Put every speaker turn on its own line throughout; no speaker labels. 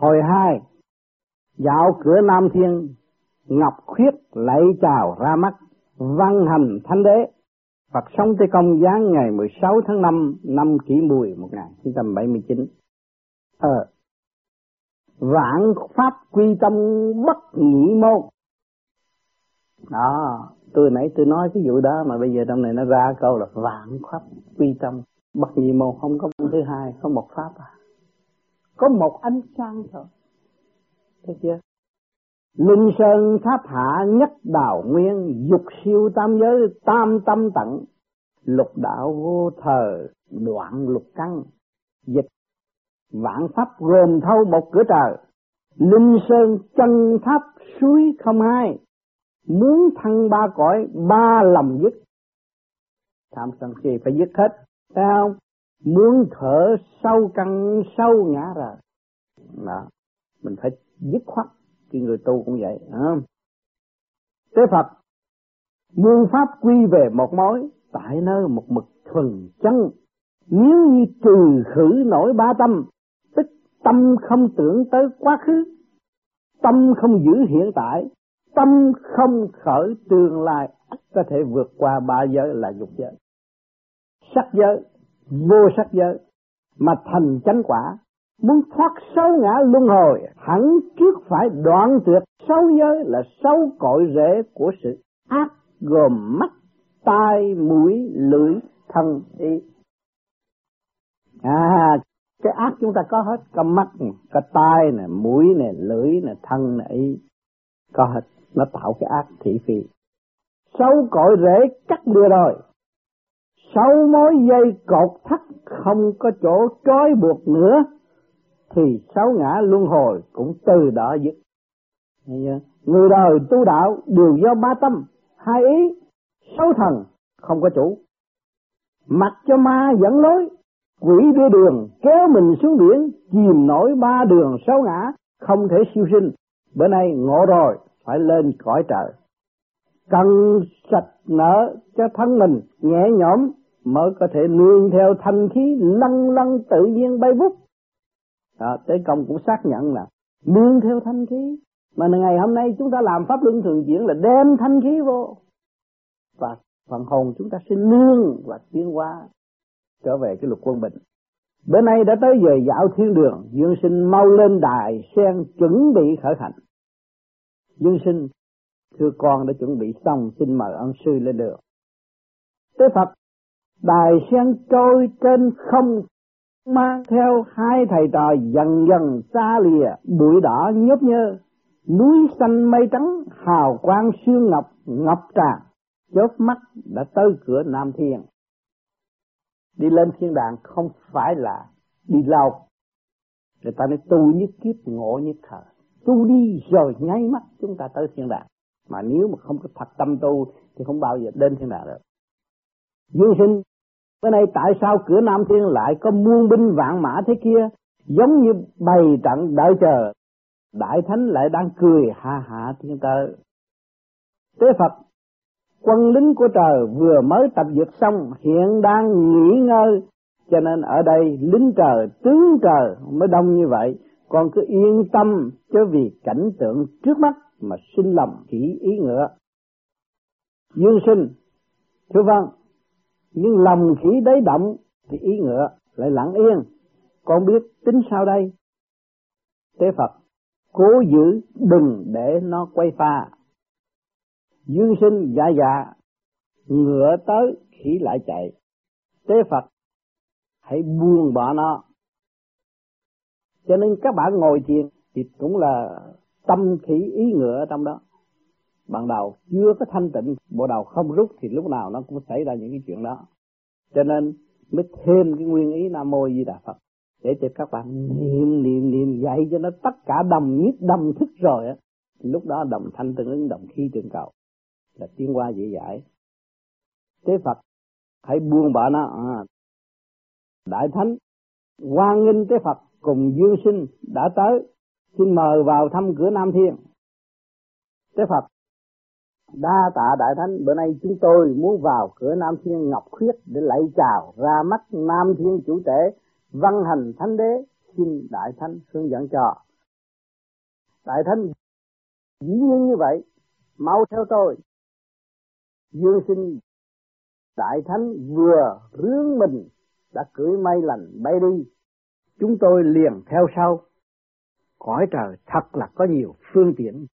Hồi hai, dạo cửa Nam Thiên, Ngọc Khuyết lạy chào ra mắt, văn hành thánh đế. Phật sống Tây Công giáng ngày 16 tháng 5 năm kỷ mùi 1979. Ờ, vạn pháp quy tâm bất nhị môn. Đó, tôi nãy tôi nói cái vụ đó mà bây giờ trong này nó ra câu là vạn pháp quy tâm bất nhị môn không có thứ hai, không một pháp à. Có một ánh sáng thôi. Thấy chưa? Linh sơn tháp hạ nhất đạo nguyên, dục siêu tam giới tam tâm tận, lục đạo vô thờ đoạn lục căn, dịch vạn pháp gồm thâu một cửa trời, linh sơn chân tháp suối không hai, muốn thăng ba cõi ba lầm dứt. Tham sân si phải dứt hết, thấy không? Muốn thở sâu căn sâu ngã rồi. Đó, mình phải dứt khoát cái người tu cũng vậy à. Tế Phật muôn pháp quy về một mối tại nơi một mực thuần chân nếu như trừ khử nổi ba tâm tức tâm không tưởng tới quá khứ tâm không giữ hiện tại tâm không khởi tương lai có thể vượt qua ba giới là dục giới sắc giới vô sắc giới, mà thành chánh quả, muốn thoát sâu ngã luân hồi, hẳn trước phải đoạn tuyệt. Sâu giới là sâu cội rễ của sự ác gồm mắt, tai, mũi, lưỡi, thân, ý. À cái ác chúng ta có hết, có mắt có tai nè, mũi nè, lưỡi nè, thân nè, ý. Có hết, nó tạo cái ác thị phi. Sâu cội rễ cắt đưa rồi sáu mối dây cột thắt không có chỗ trói buộc nữa thì sáu ngã luân hồi cũng từ đó dứt. Người đời tu đạo đều do ba tâm, hai ý, sáu thần không có chủ. Mặc cho ma dẫn lối, quỷ đưa đường kéo mình xuống biển, chìm nổi ba đường sáu ngã, không thể siêu sinh. Bữa nay ngộ rồi, phải lên cõi trời. Cần sạch nợ cho thân mình nhẹ nhõm mới có thể nương theo thanh khí lăng lăng tự nhiên bay vút à, Tế Công cũng xác nhận là nương theo thanh khí. Mà ngày hôm nay chúng ta làm pháp luân thường chuyển là đem thanh khí vô. Và phần hồn chúng ta sẽ nương và tiến hóa trở về cái luật quân bình. Bữa nay đã tới giờ dạo thiên đường, Dương sinh mau lên đài sen chuẩn bị khởi hành. Dương sinh, thưa con đã chuẩn bị xong, xin mời ân sư lên đường. Tế Phật, đài sen trôi trên không mang theo hai thầy trò dần dần xa lìa bụi đỏ nhấp nhơ núi xanh mây trắng hào quang sương ngọc ngọc tràn, chớp mắt đã tới cửa nam thiên. Đi lên thiên đàng không phải là đi lâu. Người ta nói tu nhất kiếp ngộ nhất thời. Tu đi rồi nháy mắt chúng ta tới thiên đàng mà nếu mà không có thật tâm tu thì không bao giờ đến thế nào được dương sinh Bữa nay tại sao cửa Nam Thiên lại có muôn binh vạn mã thế kia, giống như bày trận đợi chờ. Đại Thánh lại đang cười ha hạ thiên cơ Tế Phật, quân lính của trời vừa mới tập dượt xong, hiện đang nghỉ ngơi, cho nên ở đây lính trời, tướng trời mới đông như vậy. Con cứ yên tâm cho vì cảnh tượng trước mắt mà sinh lòng chỉ ý ngựa. Dương sinh, thưa vâng, nhưng lòng khí đấy động thì ý ngựa lại lặng yên. Con biết tính sao đây? Tế phật cố giữ đừng để nó quay pha. Dương sinh dạ dạ ngựa tới khí lại chạy. Tế phật hãy buông bỏ nó. Cho nên các bạn ngồi thiền thì cũng là tâm khí ý ngựa ở trong đó. Ban đầu chưa có thanh tịnh, bộ đầu không rút thì lúc nào nó cũng xảy ra những cái chuyện đó. Cho nên mới thêm cái nguyên ý nam mô di đà phật, để cho các bạn niệm niệm niệm, dạy cho nó tất cả đồng nhất, đồng thức rồi á. Lúc đó đồng thanh tương ứng, đồng khí tương cầu, là tiến qua dễ dãi. Thế phật, hãy buông bỏ nó. À. đại thánh quan nghênh thế phật cùng dương sinh đã tới xin mời vào thăm cửa nam thiên tế phật Đa tạ Đại Thánh, bữa nay chúng tôi muốn vào cửa Nam Thiên Ngọc Khuyết để lạy chào ra mắt Nam Thiên chủ tể văn hành thánh đế, xin Đại Thánh hướng dẫn cho. Đại Thánh dĩ nhiên như vậy, mau theo tôi. Dương sinh Đại Thánh vừa rướng mình đã cưỡi mây lành bay đi. Chúng tôi liền theo sau. Cõi trời thật là có nhiều phương tiện.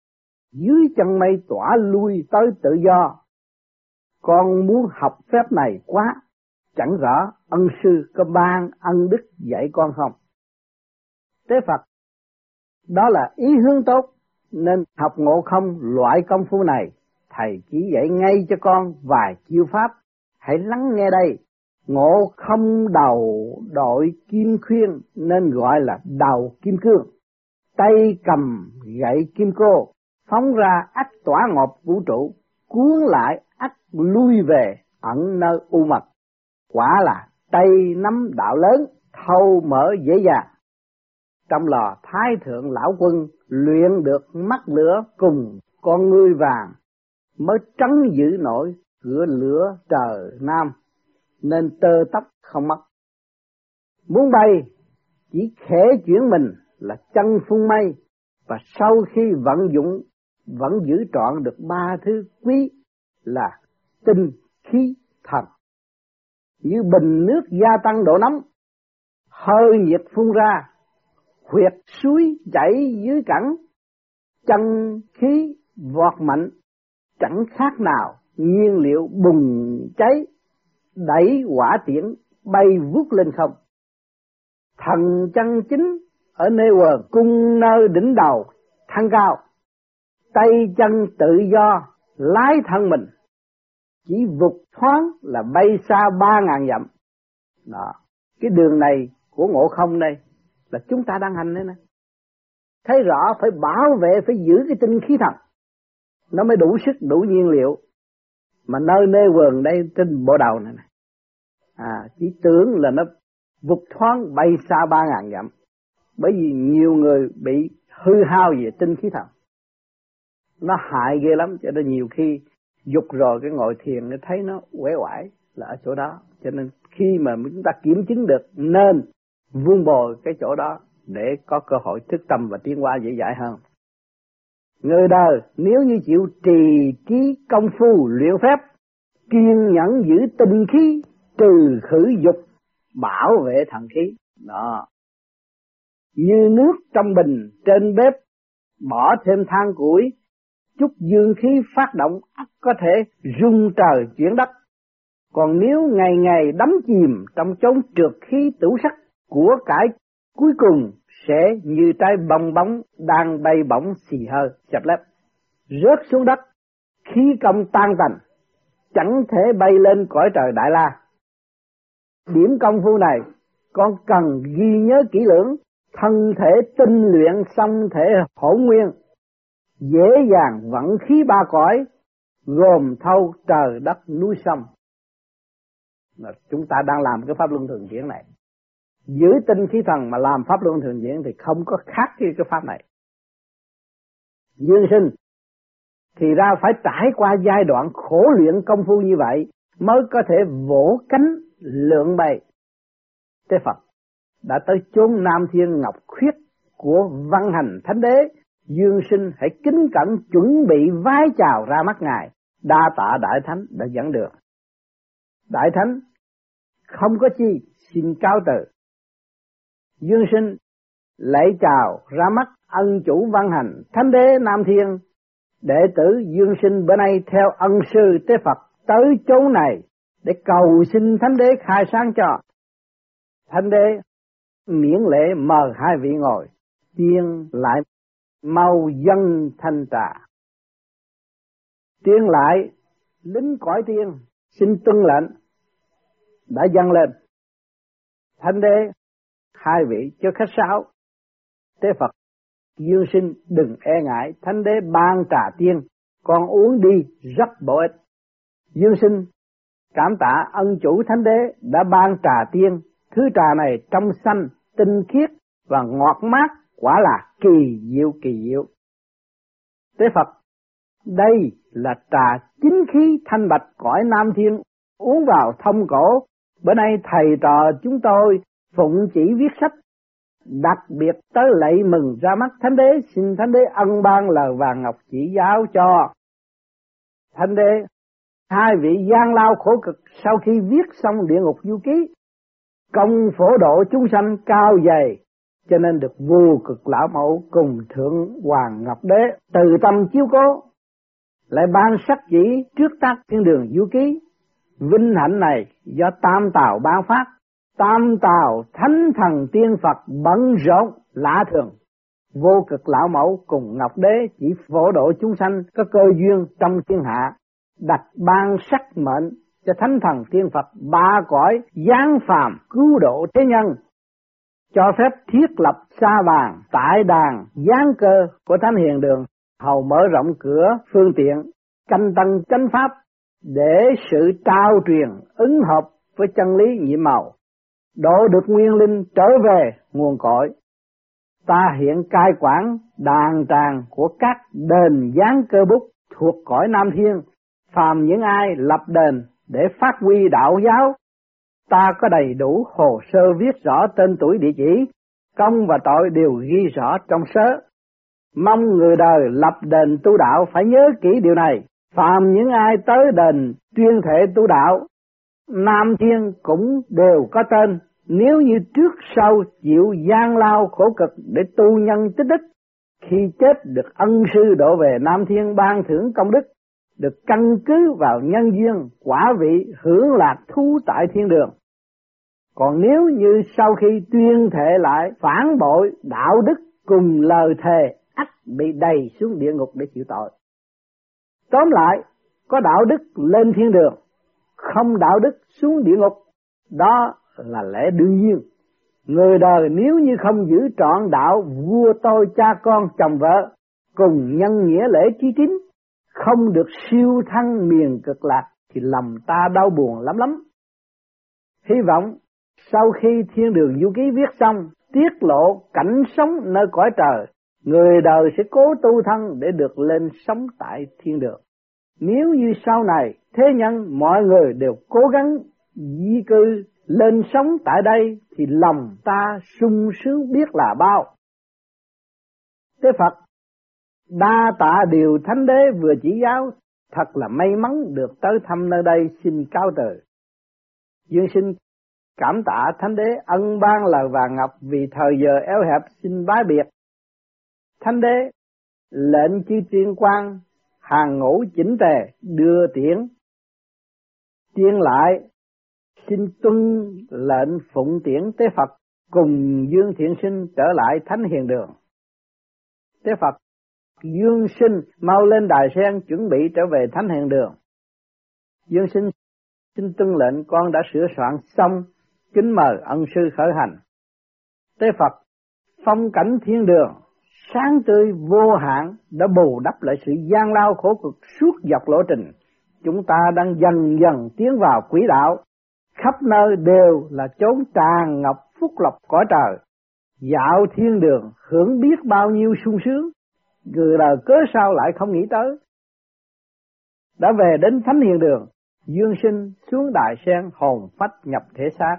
Dưới chân mây tỏa lui tới tự do. Con muốn học phép này quá. Chẳng rõ ân sư có ban ân đức dạy con không. Tế Phật, đó là ý hướng tốt, nên học ngộ không loại công phu này, thầy chỉ dạy ngay cho con vài chiêu pháp, hãy lắng nghe đây. Ngộ không đầu đội kim khuyên nên gọi là đầu kim cương. Tay cầm gậy kim cô, phóng ra ách tỏa ngọt vũ trụ, cuốn lại ách lui về ẩn nơi u mật. Quả là tay nắm đạo lớn, thâu mở dễ dàng trong lò thái thượng lão quân luyện được mắt lửa cùng con ngươi vàng mới trấn giữ nổi cửa lửa trời nam nên tơ tóc không mất muốn bay chỉ khẽ chuyển mình là chân phun mây và sau khi vận dụng vẫn giữ trọn được ba thứ quý là tinh khí thần như bình nước gia tăng độ nóng hơi nhiệt phun ra huyệt suối chảy dưới cẳng, chân khí vọt mạnh, chẳng khác nào nhiên liệu bùng cháy, đẩy quả tiễn bay vút lên không. Thần chân chính ở nơi quờ cung nơi đỉnh đầu thăng cao, tay chân tự do lái thân mình, chỉ vụt thoáng là bay xa ba ngàn dặm. Đó, cái đường này của ngộ không đây là chúng ta đang hành đấy nè. Thấy rõ phải bảo vệ phải giữ cái tinh khí thần. Nó mới đủ sức đủ nhiên liệu. Mà nơi nơi vườn đây trên bộ đầu này, này à chỉ tưởng là nó vụt thoáng bay xa ba ngàn dặm bởi vì nhiều người bị hư hao về tinh khí thần nó hại ghê lắm cho nên nhiều khi dục rồi cái ngồi thiền nó thấy nó quể quải là ở chỗ đó cho nên khi mà chúng ta kiểm chứng được nên vun bồi cái chỗ đó để có cơ hội thức tâm và tiến qua dễ dãi hơn. Người đời nếu như chịu trì trí công phu luyện phép, kiên nhẫn giữ tinh khí, trừ khử dục, bảo vệ thần khí. Đó. Như nước trong bình trên bếp, bỏ thêm than củi, chút dương khí phát động có thể rung trời chuyển đất. Còn nếu ngày ngày đắm chìm trong chốn trượt khí tủ sắc của cải cuối cùng sẽ như trái bong bóng đang bay bổng xì hơi chập lép. Rớt xuống đất khí công tan tành chẳng thể bay lên cõi trời đại la. Điểm công phu này con cần ghi nhớ kỹ lưỡng thân thể tinh luyện xong thể hỗn nguyên, dễ dàng vận khí ba cõi, gồm thâu, trời, đất, núi, sông. Chúng ta đang làm cái pháp luân thường chuyển này. Giữ tinh khí thần mà làm pháp luân thường chuyển thì không có khác cái cái pháp này. Dương sinh, thì ra phải trải qua giai đoạn khổ luyện công phu như vậy mới có thể vỗ cánh lượng bày thế Phật đã tới chốn Nam Thiên Ngọc Khuyết của văn hành thánh đế. Dương sinh, hãy kính cẩn chuẩn bị vái chào ra mắt Ngài. Đa tạ Đại Thánh đã dẫn được. Đại Thánh, không có chi, xin cao từ. Dương sinh lễ chào ra mắt ân chủ văn hành thánh đế Nam Thiên. Đệ tử Dương sinh bữa nay theo ân sư tế Phật tới chỗ này để cầu xin thánh đế khai sáng cho. Thánh đế miễn lễ mời hai vị ngồi. Tiên lại mau dân thanh trà. Tiên lại lính cõi tiên xin tuân lệnh đã dâng lên. Thánh đế hai vị cho khách sáo. Tế Phật dương sinh đừng e ngại. Thánh đế ban trà tiên con uống đi rất bổ ích. Dương sinh cảm tạ ân chủ thánh đế đã ban trà tiên thứ trà này trong xanh tinh khiết và ngọt mát quả là kỳ diệu kỳ diệu. Tế Phật đây là trà chính khí thanh bạch cõi Nam Thiên. Uống vào thông cổ bữa nay thầy trò chúng tôi phụng chỉ viết sách. Đặc biệt tới lễ mừng ra mắt Thánh Đế, xin Thánh Đế ân ban lời vàng ngọc chỉ giáo cho. Thánh Đế, hai vị gian lao khổ cực sau khi viết xong địa ngục du ký, công phổ độ chúng sanh cao dày, cho nên được vô cực lão mẫu cùng thượng hoàng ngọc đế từ tâm chiếu cố lại ban sắc chỉ trước tác thiên đường du ký. Vinh hạnh này do tam tào ban phát. Tam tào thánh thần tiên phật bận rộn lạ thường. Vô cực lão mẫu cùng ngọc đế chỉ phổ độ chúng sanh có cơ duyên trong thiên hạ đặt ban sắc mệnh cho thánh thần tiên phật ba cõi giáng phàm cứu độ thế nhân cho phép thiết lập sa bàn tại đàn giáng cơ của thánh hiền đường hầu mở rộng cửa phương tiện canh tăng chánh pháp để sự trao truyền ứng hợp với chân lý nhiệm màu độ được nguyên linh trở về nguồn cội. Ta hiện cai quản đàn tràng của các đền giáng cơ bút thuộc cõi Nam Thiên, phàm những ai lập đền để phát huy đạo giáo, ta có đầy đủ hồ sơ viết rõ tên tuổi địa chỉ, công và tội đều ghi rõ trong sớ. Mong người đời lập đền tu đạo phải nhớ kỹ điều này, phàm những ai tới đền tuyên thể tu đạo, Nam Thiên cũng đều có tên, nếu như trước sau chịu gian lao khổ cực để tu nhân tích đức, khi chết được ân sư đổ về Nam Thiên ban thưởng công đức, được căn cứ vào nhân duyên quả vị hưởng lạc thu tại thiên đường. Còn nếu như sau khi tuyên thệ lại phản bội đạo đức cùng lời thề ắt bị đầy xuống địa ngục để chịu tội. Tóm lại, có đạo đức lên thiên đường, không đạo đức xuống địa ngục, đó là lẽ đương nhiên. Người đời nếu như không giữ trọn đạo vua tôi cha con chồng vợ, cùng nhân nghĩa lễ chí tín, không được siêu thăng miền cực lạc thì lòng ta đau buồn lắm lắm. Hy vọng sau khi thiên đường du ký viết xong, tiết lộ cảnh sống nơi cõi trời, người đời sẽ cố tu thân để được lên sống tại thiên đường. Nếu như sau này thế nhân mọi người đều cố gắng di cư lên sống tại đây thì lòng ta sung sướng biết là bao. Thế Phật đa tạ điều thánh đế vừa chỉ giáo, thật là may mắn được tới thăm nơi đây xin cao từ. Dương sinh cảm tạ thánh đế ân ban lời vàng ngọc vì thời giờ eo hẹp xin bái biệt. Thánh đế lệnh chư tiên quan hàng ngũ chỉnh tề đưa tiễn tiên lại xin tuân lệnh phụng tiễn tế Phật cùng Dương Thiện Sinh trở lại Thánh Hiền Đường. Tế Phật Dương Sinh mau lên đài sen chuẩn bị trở về Thánh Hiền Đường. Dương Sinh xin tuân lệnh con đã sửa soạn xong, kính mời ân sư khởi hành. Tế Phật phong cảnh thiên đường sáng tươi vô hạn đã bù đắp lại sự gian lao khổ cực suốt dọc lộ trình. Chúng ta đang dần dần tiến vào quỹ đạo, khắp nơi đều là chốn tràn ngập phúc lộc cõi trời. Dạo thiên đường hưởng biết bao nhiêu sung sướng, người đời cớ sao lại không nghĩ tới. Đã về đến thánh hiền đường, dương sinh xuống đại sen hồn phách nhập thể xác.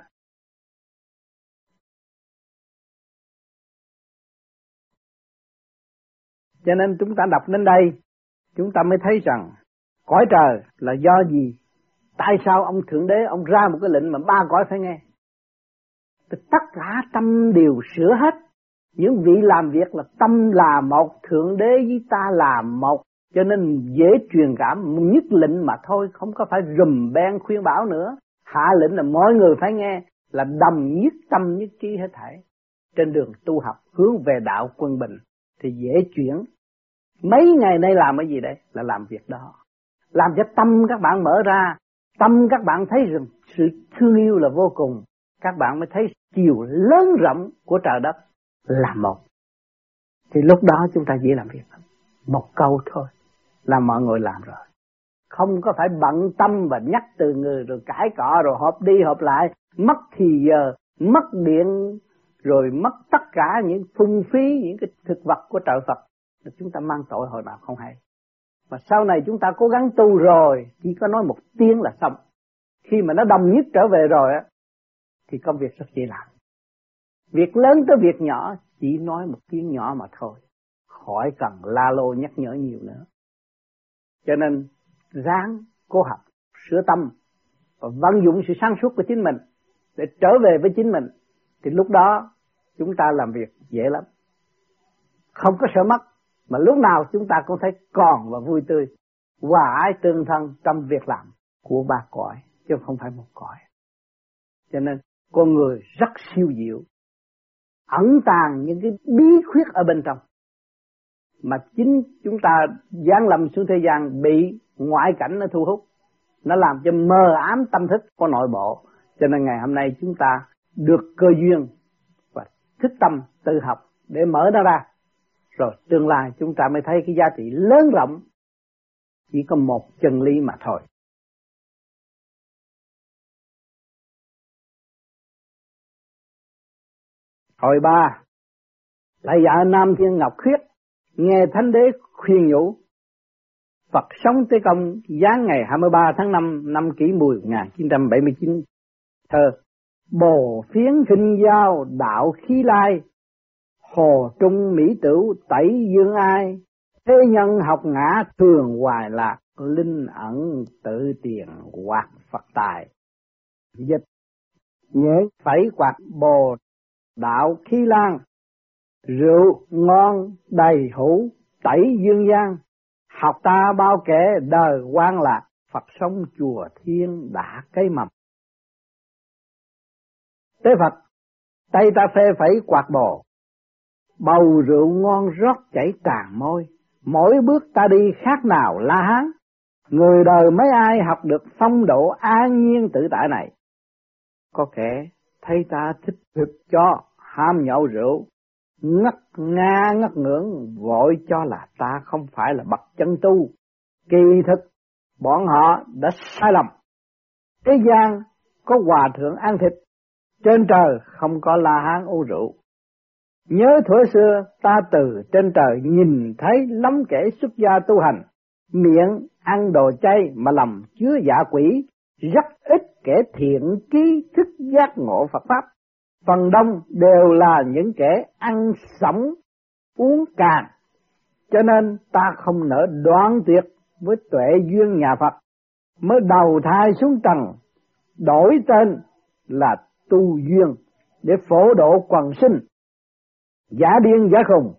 Cho nên chúng ta đọc đến đây, chúng ta mới thấy rằng cõi trời là do gì? Tại sao ông Thượng Đế ông ra một cái lệnh mà ba cõi phải nghe? Tất cả tâm đều sửa hết. Những vị làm việc là tâm là một, Thượng Đế với ta là một. Cho nên dễ truyền cảm, nhất lệnh mà thôi, không có phải rùm ben khuyên bảo nữa. Hạ lệnh là mọi người phải nghe, là đồng nhất tâm nhất trí hết thảy. Trên đường tu học hướng về đạo quân bình thì dễ chuyển Mấy ngày nay làm cái gì đây? Là làm việc đó. Làm cho tâm các bạn mở ra, tâm các bạn thấy rằng sự thương yêu là vô cùng. Các bạn mới thấy chiều lớn rộng của trời đất là một. Thì lúc đó chúng ta chỉ làm việc. Một câu thôi là mọi người làm rồi. Không có phải bận tâm và nhắc từ người rồi cãi cọ rồi họp đi họp lại, mất thì giờ, mất điện rồi mất tất cả những phung phí những cái thực vật của trợ Phật là chúng ta mang tội hồi nào không hay. Mà sau này chúng ta cố gắng tu rồi, chỉ có nói một tiếng là xong. Khi mà nó đồng nhất trở về rồi á, thì công việc rất dễ làm. Việc lớn tới việc nhỏ chỉ nói một tiếng nhỏ mà thôi. Khỏi cần la lô nhắc nhở nhiều nữa. Cho nên ráng cố học, sửa tâm và vận dụng sự sáng suốt của chính mình để trở về với chính mình thì lúc đó chúng ta làm việc dễ lắm. Không có sợ mất mà lúc nào chúng ta cũng thấy còn và vui tươi hòa ái tương thân trong việc làm của ba cõi chứ không phải một cõi cho nên con người rất siêu diệu ẩn tàng những cái bí khuyết ở bên trong. Mà chính chúng ta giáng lâm xuống thế gian bị ngoại cảnh nó thu hút, nó làm cho mờ ám tâm thức của nội bộ. Cho nên ngày hôm nay chúng ta được cơ duyên và thức tâm tự học để mở nó ra. Rồi tương lai chúng ta mới thấy cái giá trị lớn rộng. Chỉ có một chân lý mà thôi. Hồi ba, lại dạ Nam Thiên Ngọc Khuyết, nghe Thánh Đế khuyên nhủ, Phật sống tới Công giáng ngày 23 tháng 5 năm kỷ mùi 1979, thơ, Bồ phiến khinh giao đạo khí lai, Hồ trung mỹ tửu tẩy dương ai, Thế nhân học ngã thường hoài lạc, Linh ẩn tự tiền hoạt Phật tài. Dịch nhớ phải quạt bồ đạo khí lan, rượu ngon đầy hũ tẩy dương gian, học ta bao kể đời quan lạc, Phật sống chùa thiên đã cây mầm. Tế Phật, tay ta phê phẩy quạt bồ, bầu rượu ngon rót chảy tràn môi, mỗi bước ta đi khác nào la hán, người đời mấy ai học được phong độ an nhiên tự tại này. Có kẻ thấy ta thích thực cho ham nhậu rượu, ngất nga ngất ngưỡng vội cho là ta không phải là bậc chân tu. Kỳ thực, bọn họ đã sai lầm. Thế gian có hòa thượng ăn thịt, trên trời không có la hán uống rượu. Nhớ thuở xưa ta từ trên trời nhìn thấy lắm kẻ xuất gia tu hành, miệng ăn đồ chay mà lầm chứa giả quỷ, rất ít kẻ thiện trí thức giác ngộ Phật Pháp. Phần đông đều là những kẻ ăn sống, uống cạn, Cho nên ta không nỡ đoán tuyệt với tuệ duyên nhà Phật, mới đầu thai xuống trần, đổi tên là tu duyên để phổ độ quần sinh. Giả điên giả khùng,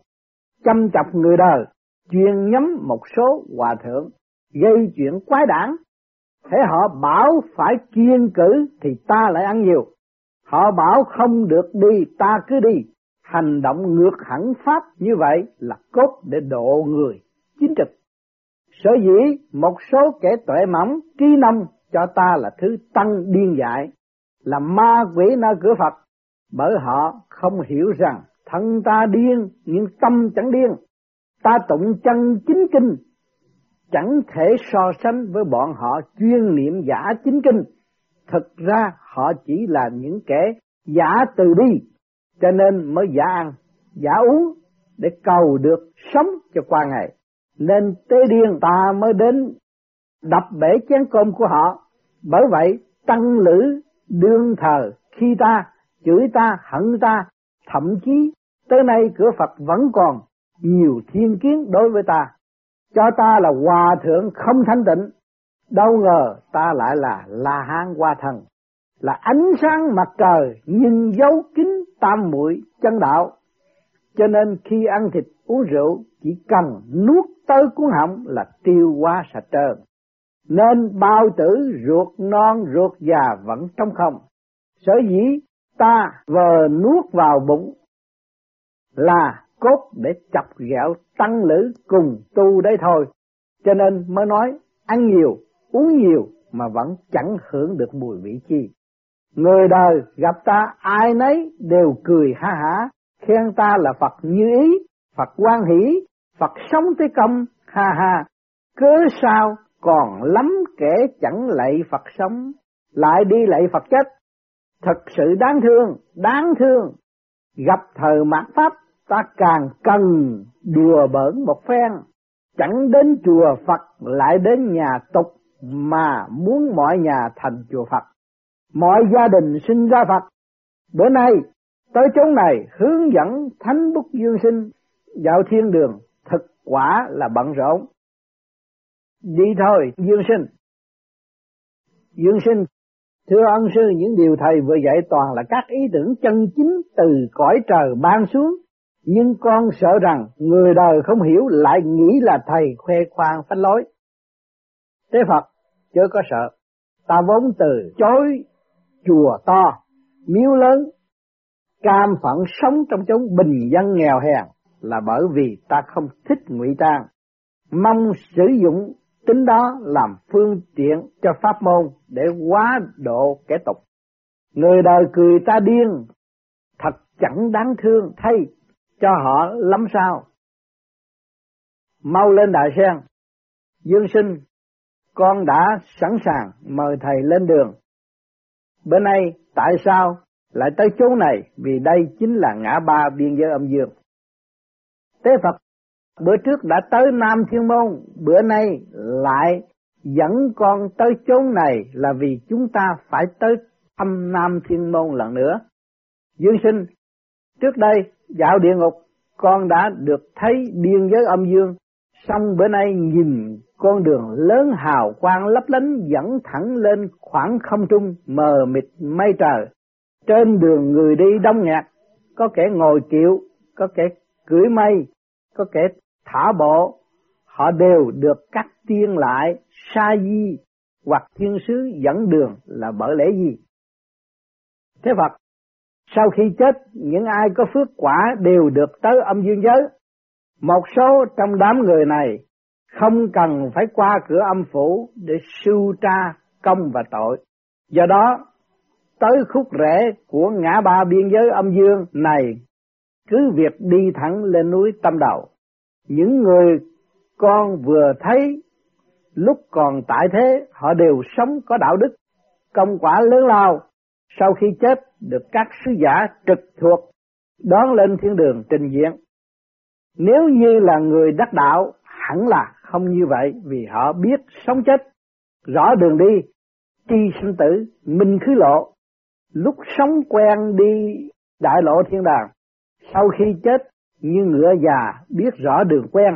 chăm chọc người đời, chuyên nhắm một số hòa thượng, gây chuyện quái đản. Thế họ bảo phải kiên cử thì ta lại ăn nhiều. Họ bảo không được đi, ta cứ đi. Hành động ngược hẳn pháp như vậy là cốt để độ người chính trực. Sở dĩ một số kẻ tuệ mỏng trí nông cho ta là thứ tăng điên dại, là ma quỷ nơi cửa Phật, bởi họ không hiểu rằng thân ta điên nhưng tâm chẳng điên. Ta tụng chân chính kinh, chẳng thể so sánh với bọn họ chuyên niệm giả chính kinh. Thực ra họ chỉ là những kẻ giả từ đi, cho nên mới giả ăn, giả uống để cầu được sống cho qua ngày. Nên tế điên ta mới đến đập bể chén cơm của họ. Bởi vậy tăng lữ đương thờ khi ta chửi ta hận ta thậm chí tới nay cửa Phật vẫn còn nhiều thiên kiến đối với ta cho ta là hòa thượng không thanh tịnh đâu ngờ ta lại là la hán hoa thần là ánh sáng mặt trời nhưng giấu kín tam muội chân đạo. Cho nên khi ăn thịt uống rượu, chỉ cần nuốt tới cuốn họng là tiêu hóa sạch trơn. Nên bao tử ruột non ruột già vẫn trong không. Sở dĩ ta vờ nuốt vào bụng là cốt để chọc ghẹo tăng lữ cùng tu đấy thôi. Cho nên mới nói ăn nhiều, uống nhiều mà vẫn chẳng hưởng được mùi vị chi. Người đời gặp ta ai nấy đều cười ha hả, khen ta là Phật như ý, Phật quan hỷ, Phật sống tới công, ha ha. Cớ sao còn lắm kẻ chẳng lạy Phật sống, lại đi lạy Phật chết. Thật sự đáng thương, đáng thương. Gặp thời mạt Pháp, ta càng cần đùa bỡn một phen. Chẳng đến chùa Phật, lại đến nhà tục, mà muốn mọi nhà thành chùa Phật mọi gia đình sinh ra Phật. Bữa nay, tới chỗ này, hướng dẫn thánh bút dương sinh vào thiên đường, thực quả là bận rộn đi thôi, dương sinh dương sinh, thưa ân sư, những điều thầy vừa dạy toàn là các ý tưởng chân chính từ cõi trời ban xuống nhưng con sợ rằng người đời không hiểu lại nghĩ là thầy khoe khoang phách lối. Thế phật chớ có sợ. Ta vốn từ chối chùa to, miếu lớn, cam phận sống trong chốn bình dân nghèo hèn là bởi vì ta không thích ngụy trang. Mong sử dụng tính đó làm phương tiện cho pháp môn để quá độ kẻ tục. Người đời cười ta điên, thật chẳng đáng thương thay cho họ lắm sao mau lên đại sen dương sinh con đã sẵn sàng mời thầy lên đường bữa nay tại sao lại tới chỗ này vì đây chính là ngã ba biên giới âm dương. Tế Phật bữa trước đã tới Nam Thiên Môn, bữa nay lại dẫn con tới chốn này là vì chúng ta phải tới thăm Nam Thiên Môn lần nữa. Dương sinh, trước đây dạo địa ngục con đã được thấy biên giới âm dương, xong bữa nay nhìn con đường lớn hào quang lấp lánh dẫn thẳng lên khoảng không trung mờ mịt mây trời. Trên đường người đi đông nghẹt, có kẻ ngồi kiệu, có kẻ cưỡi mây, có kẻ thả bộ, họ đều được cắt tiên lại, sa di hoặc thiên sứ dẫn đường là bởi lẽ gì? Thế Phật, sau khi chết, những ai có phước quả đều được tới âm dương giới. Một số trong đám người này không cần phải qua cửa âm phủ để sưu tra công và tội. Do đó, tới khúc rễ của ngã ba biên giới âm dương này, cứ việc đi thẳng lên núi tâm đầu. Những người con vừa thấy lúc còn tại thế họ đều sống có đạo đức, công quả lớn lao, sau khi chết được các sứ giả trực thuộc đón lên thiên đường trình diện. Nếu như là người đắc đạo, hẳn là không như vậy vì họ biết sống chết, rõ đường đi, chi sinh tử, minh khứ lộ, lúc sống quen đi đại lộ thiên đàng, sau khi chết như ngựa già biết rõ đường quen,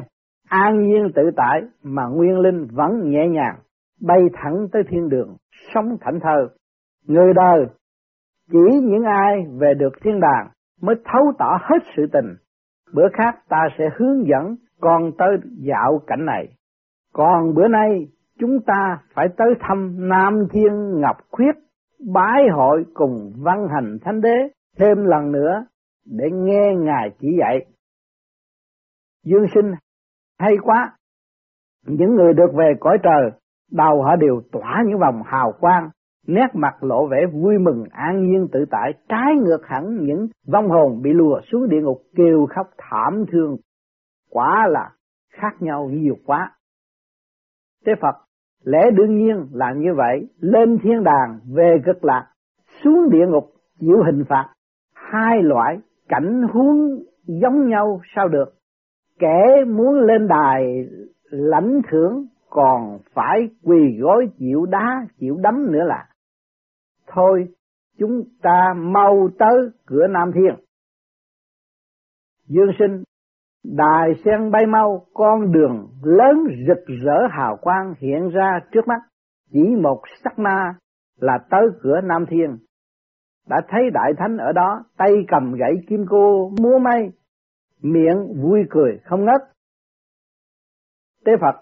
an nhiên tự tại mà nguyên linh vẫn nhẹ nhàng, bay thẳng tới thiên đường, sống thảnh thơ. Người đời chỉ những ai về được thiên đàng mới thấu tỏ hết sự tình. Bữa khác ta sẽ hướng dẫn con tới dạo cảnh này. Còn bữa nay chúng ta phải tới thăm Nam Thiên Ngọc Khuyết bái hội cùng văn hành thánh đế thêm lần nữa để nghe Ngài chỉ dạy. Dương sinh hay quá, những người được về cõi trời, đầu họ đều tỏa những vòng hào quang, nét mặt lộ vẻ vui mừng an nhiên tự tại, trái ngược hẳn những vong hồn bị lùa xuống địa ngục kêu khóc thảm thương. Quả là khác nhau nhiều quá. Thế Phật Lẽ đương nhiên là như vậy, lên thiên đàng về cực lạc, xuống địa ngục chịu hình phạt. Hai loại cảnh huống giống nhau sao được? Kẻ muốn lên đài lãnh thưởng còn phải quỳ gối chịu đá, chịu đấm nữa là. Thôi, chúng ta mau tới cửa Nam Thiên. Dương sinh Đài sen bay mau, con đường lớn rực rỡ hào quang hiện ra trước mắt, chỉ một sắc na là tới cửa Nam Thiên. Đã thấy Đại Thánh ở đó, tay cầm gậy kim cô múa may, miệng vui cười không ngất. Tế Phật,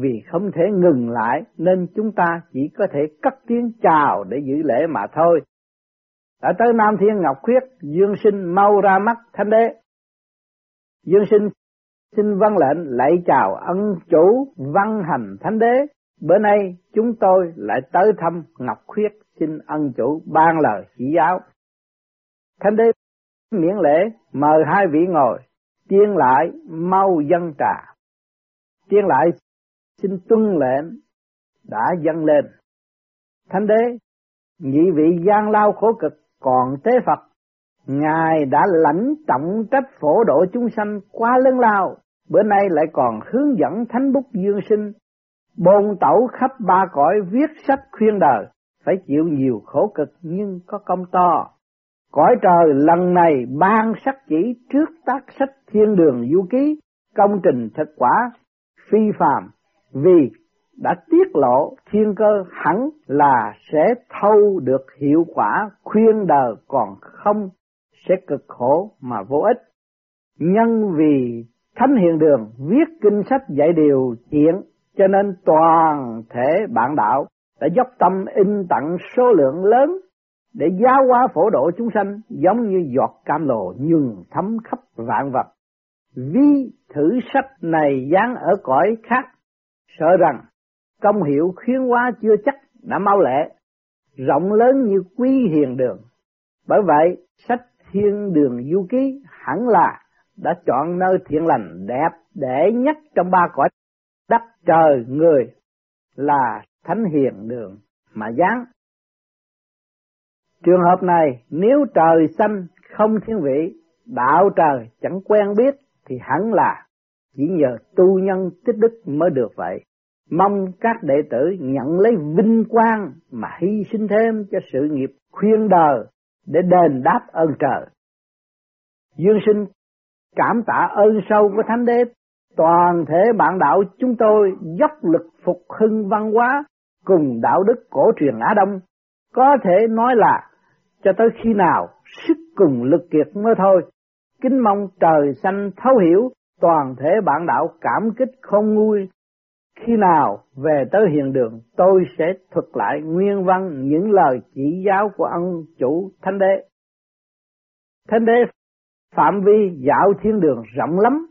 vì không thể ngừng lại nên chúng ta chỉ có thể cất tiếng chào để giữ lễ mà thôi. Đã tới Nam Thiên Ngọc Khuyết, Dương Sinh mau ra mắt Thánh Đế. Dương sinh xin văn lệnh lạy chào ân chủ văn hành thánh đế. Bữa nay chúng tôi lại tới thăm Ngọc Khuyết xin ân chủ ban lời chỉ giáo. Thánh đế miễn lễ mời hai vị ngồi, tiên lại mau dân trà. Tiên lại xin tuân lệnh đã dâng lên. Thánh đế, nhị vị gian lao khổ cực còn tế Phật Ngài đã lãnh trọng trách phổ độ chúng sanh quá lớn lao, bữa nay lại còn hướng dẫn thánh bút dương sinh, bồn tẩu khắp ba cõi viết sách khuyên đời, phải chịu nhiều khổ cực nhưng có công to. Cõi trời lần này ban sắc chỉ trước tác sách thiên đường du ký, công trình thực quả, phi phàm, vì đã tiết lộ thiên cơ hẳn là sẽ thâu được hiệu quả khuyên đời còn không sẽ cực khổ mà vô ích. Nhân vì Thánh Hiền Đường viết kinh sách dạy điều chuyện cho nên toàn thể bạn đạo đã dốc tâm in tặng số lượng lớn để giáo hóa phổ độ chúng sanh giống như giọt cam lồ nhường thấm khắp vạn vật. vi thử sách này dán ở cõi khác, sợ rằng công hiệu khuyến hóa chưa chắc đã mau lẹ, rộng lớn như quý hiền đường. Bởi vậy, sách thiên đường du ký hẳn là đã chọn nơi thiện lành đẹp để nhất trong ba cõi đất trời người là thánh hiền đường mà dán. Trường hợp này nếu trời xanh không thiên vị, đạo trời chẳng quen biết thì hẳn là chỉ nhờ tu nhân tích đức mới được vậy. Mong các đệ tử nhận lấy vinh quang mà hy sinh thêm cho sự nghiệp khuyên đời để đền đáp ơn trời. Dương sinh cảm tạ ơn sâu của Thánh Đế, toàn thể bạn đạo chúng tôi dốc lực phục hưng văn hóa cùng đạo đức cổ truyền Á Đông, có thể nói là cho tới khi nào sức cùng lực kiệt mới thôi. Kính mong trời xanh thấu hiểu, toàn thể bạn đạo cảm kích không nguôi. Khi nào về tới hiện đường, tôi sẽ thuật lại nguyên văn những lời chỉ giáo của ông chủ Thánh Đế. Thánh Đế phạm vi dạo thiên đường rộng lắm,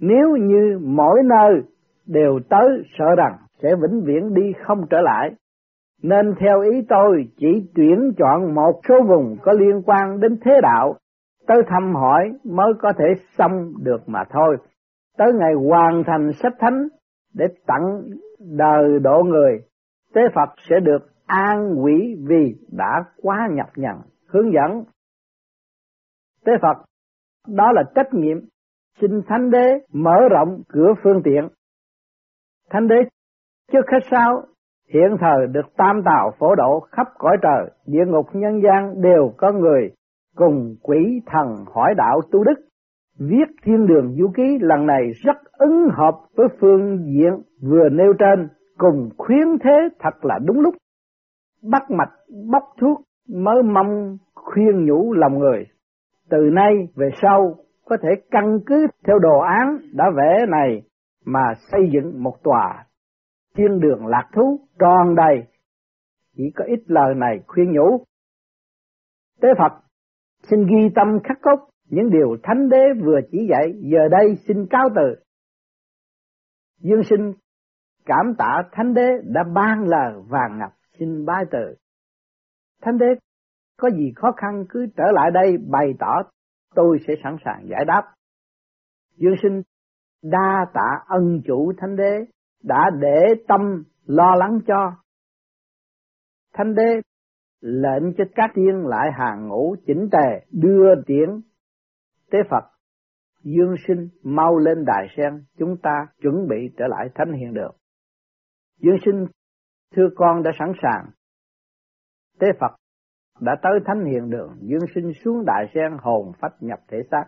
nếu như mỗi nơi đều tới sợ rằng sẽ vĩnh viễn đi không trở lại. Nên theo ý tôi chỉ tuyển chọn một số vùng có liên quan đến thế đạo, tới thăm hỏi mới có thể xong được mà thôi. Tới ngày hoàn thành sách thánh để tặng đời độ người, tế Phật sẽ được an quỷ vì đã quá nhập nhận, hướng dẫn. Tế Phật, đó là trách nhiệm, xin Thánh Đế mở rộng cửa phương tiện. Thánh Đế trước khách sao hiện thời được tam tào phổ độ khắp cõi trời, địa ngục nhân gian đều có người cùng quỷ thần hỏi đạo tu đức. Viết thiên đường du ký lần này rất ứng hợp với phương diện vừa nêu trên, cùng khuyến thế thật là đúng lúc. Bắt mạch bóc thuốc mới mong khuyên nhủ lòng người. Từ nay về sau có thể căn cứ theo đồ án đã vẽ này mà xây dựng một tòa thiên đường lạc thú tròn đầy. Chỉ có ít lời này khuyên nhủ. Tế Phật xin ghi tâm khắc cốt những điều Thánh Đế vừa chỉ dạy, giờ đây xin cao từ. Dương sinh cảm tạ Thánh Đế đã ban lời vàng ngập xin bái từ. Thánh Đế có gì khó khăn cứ trở lại đây bày tỏ tôi sẽ sẵn sàng giải đáp. Dương sinh đa tạ ân chủ Thánh Đế đã để tâm lo lắng cho. Thánh đế lệnh cho các tiên lại hàng ngũ chỉnh tề đưa tiễn tế Phật. Dương sinh mau lên đài sen, chúng ta chuẩn bị trở lại thánh hiện được. Dương sinh, thưa con đã sẵn sàng. Tế Phật đã tới thánh hiện đường, dương sinh xuống đại sen hồn phách nhập thể xác.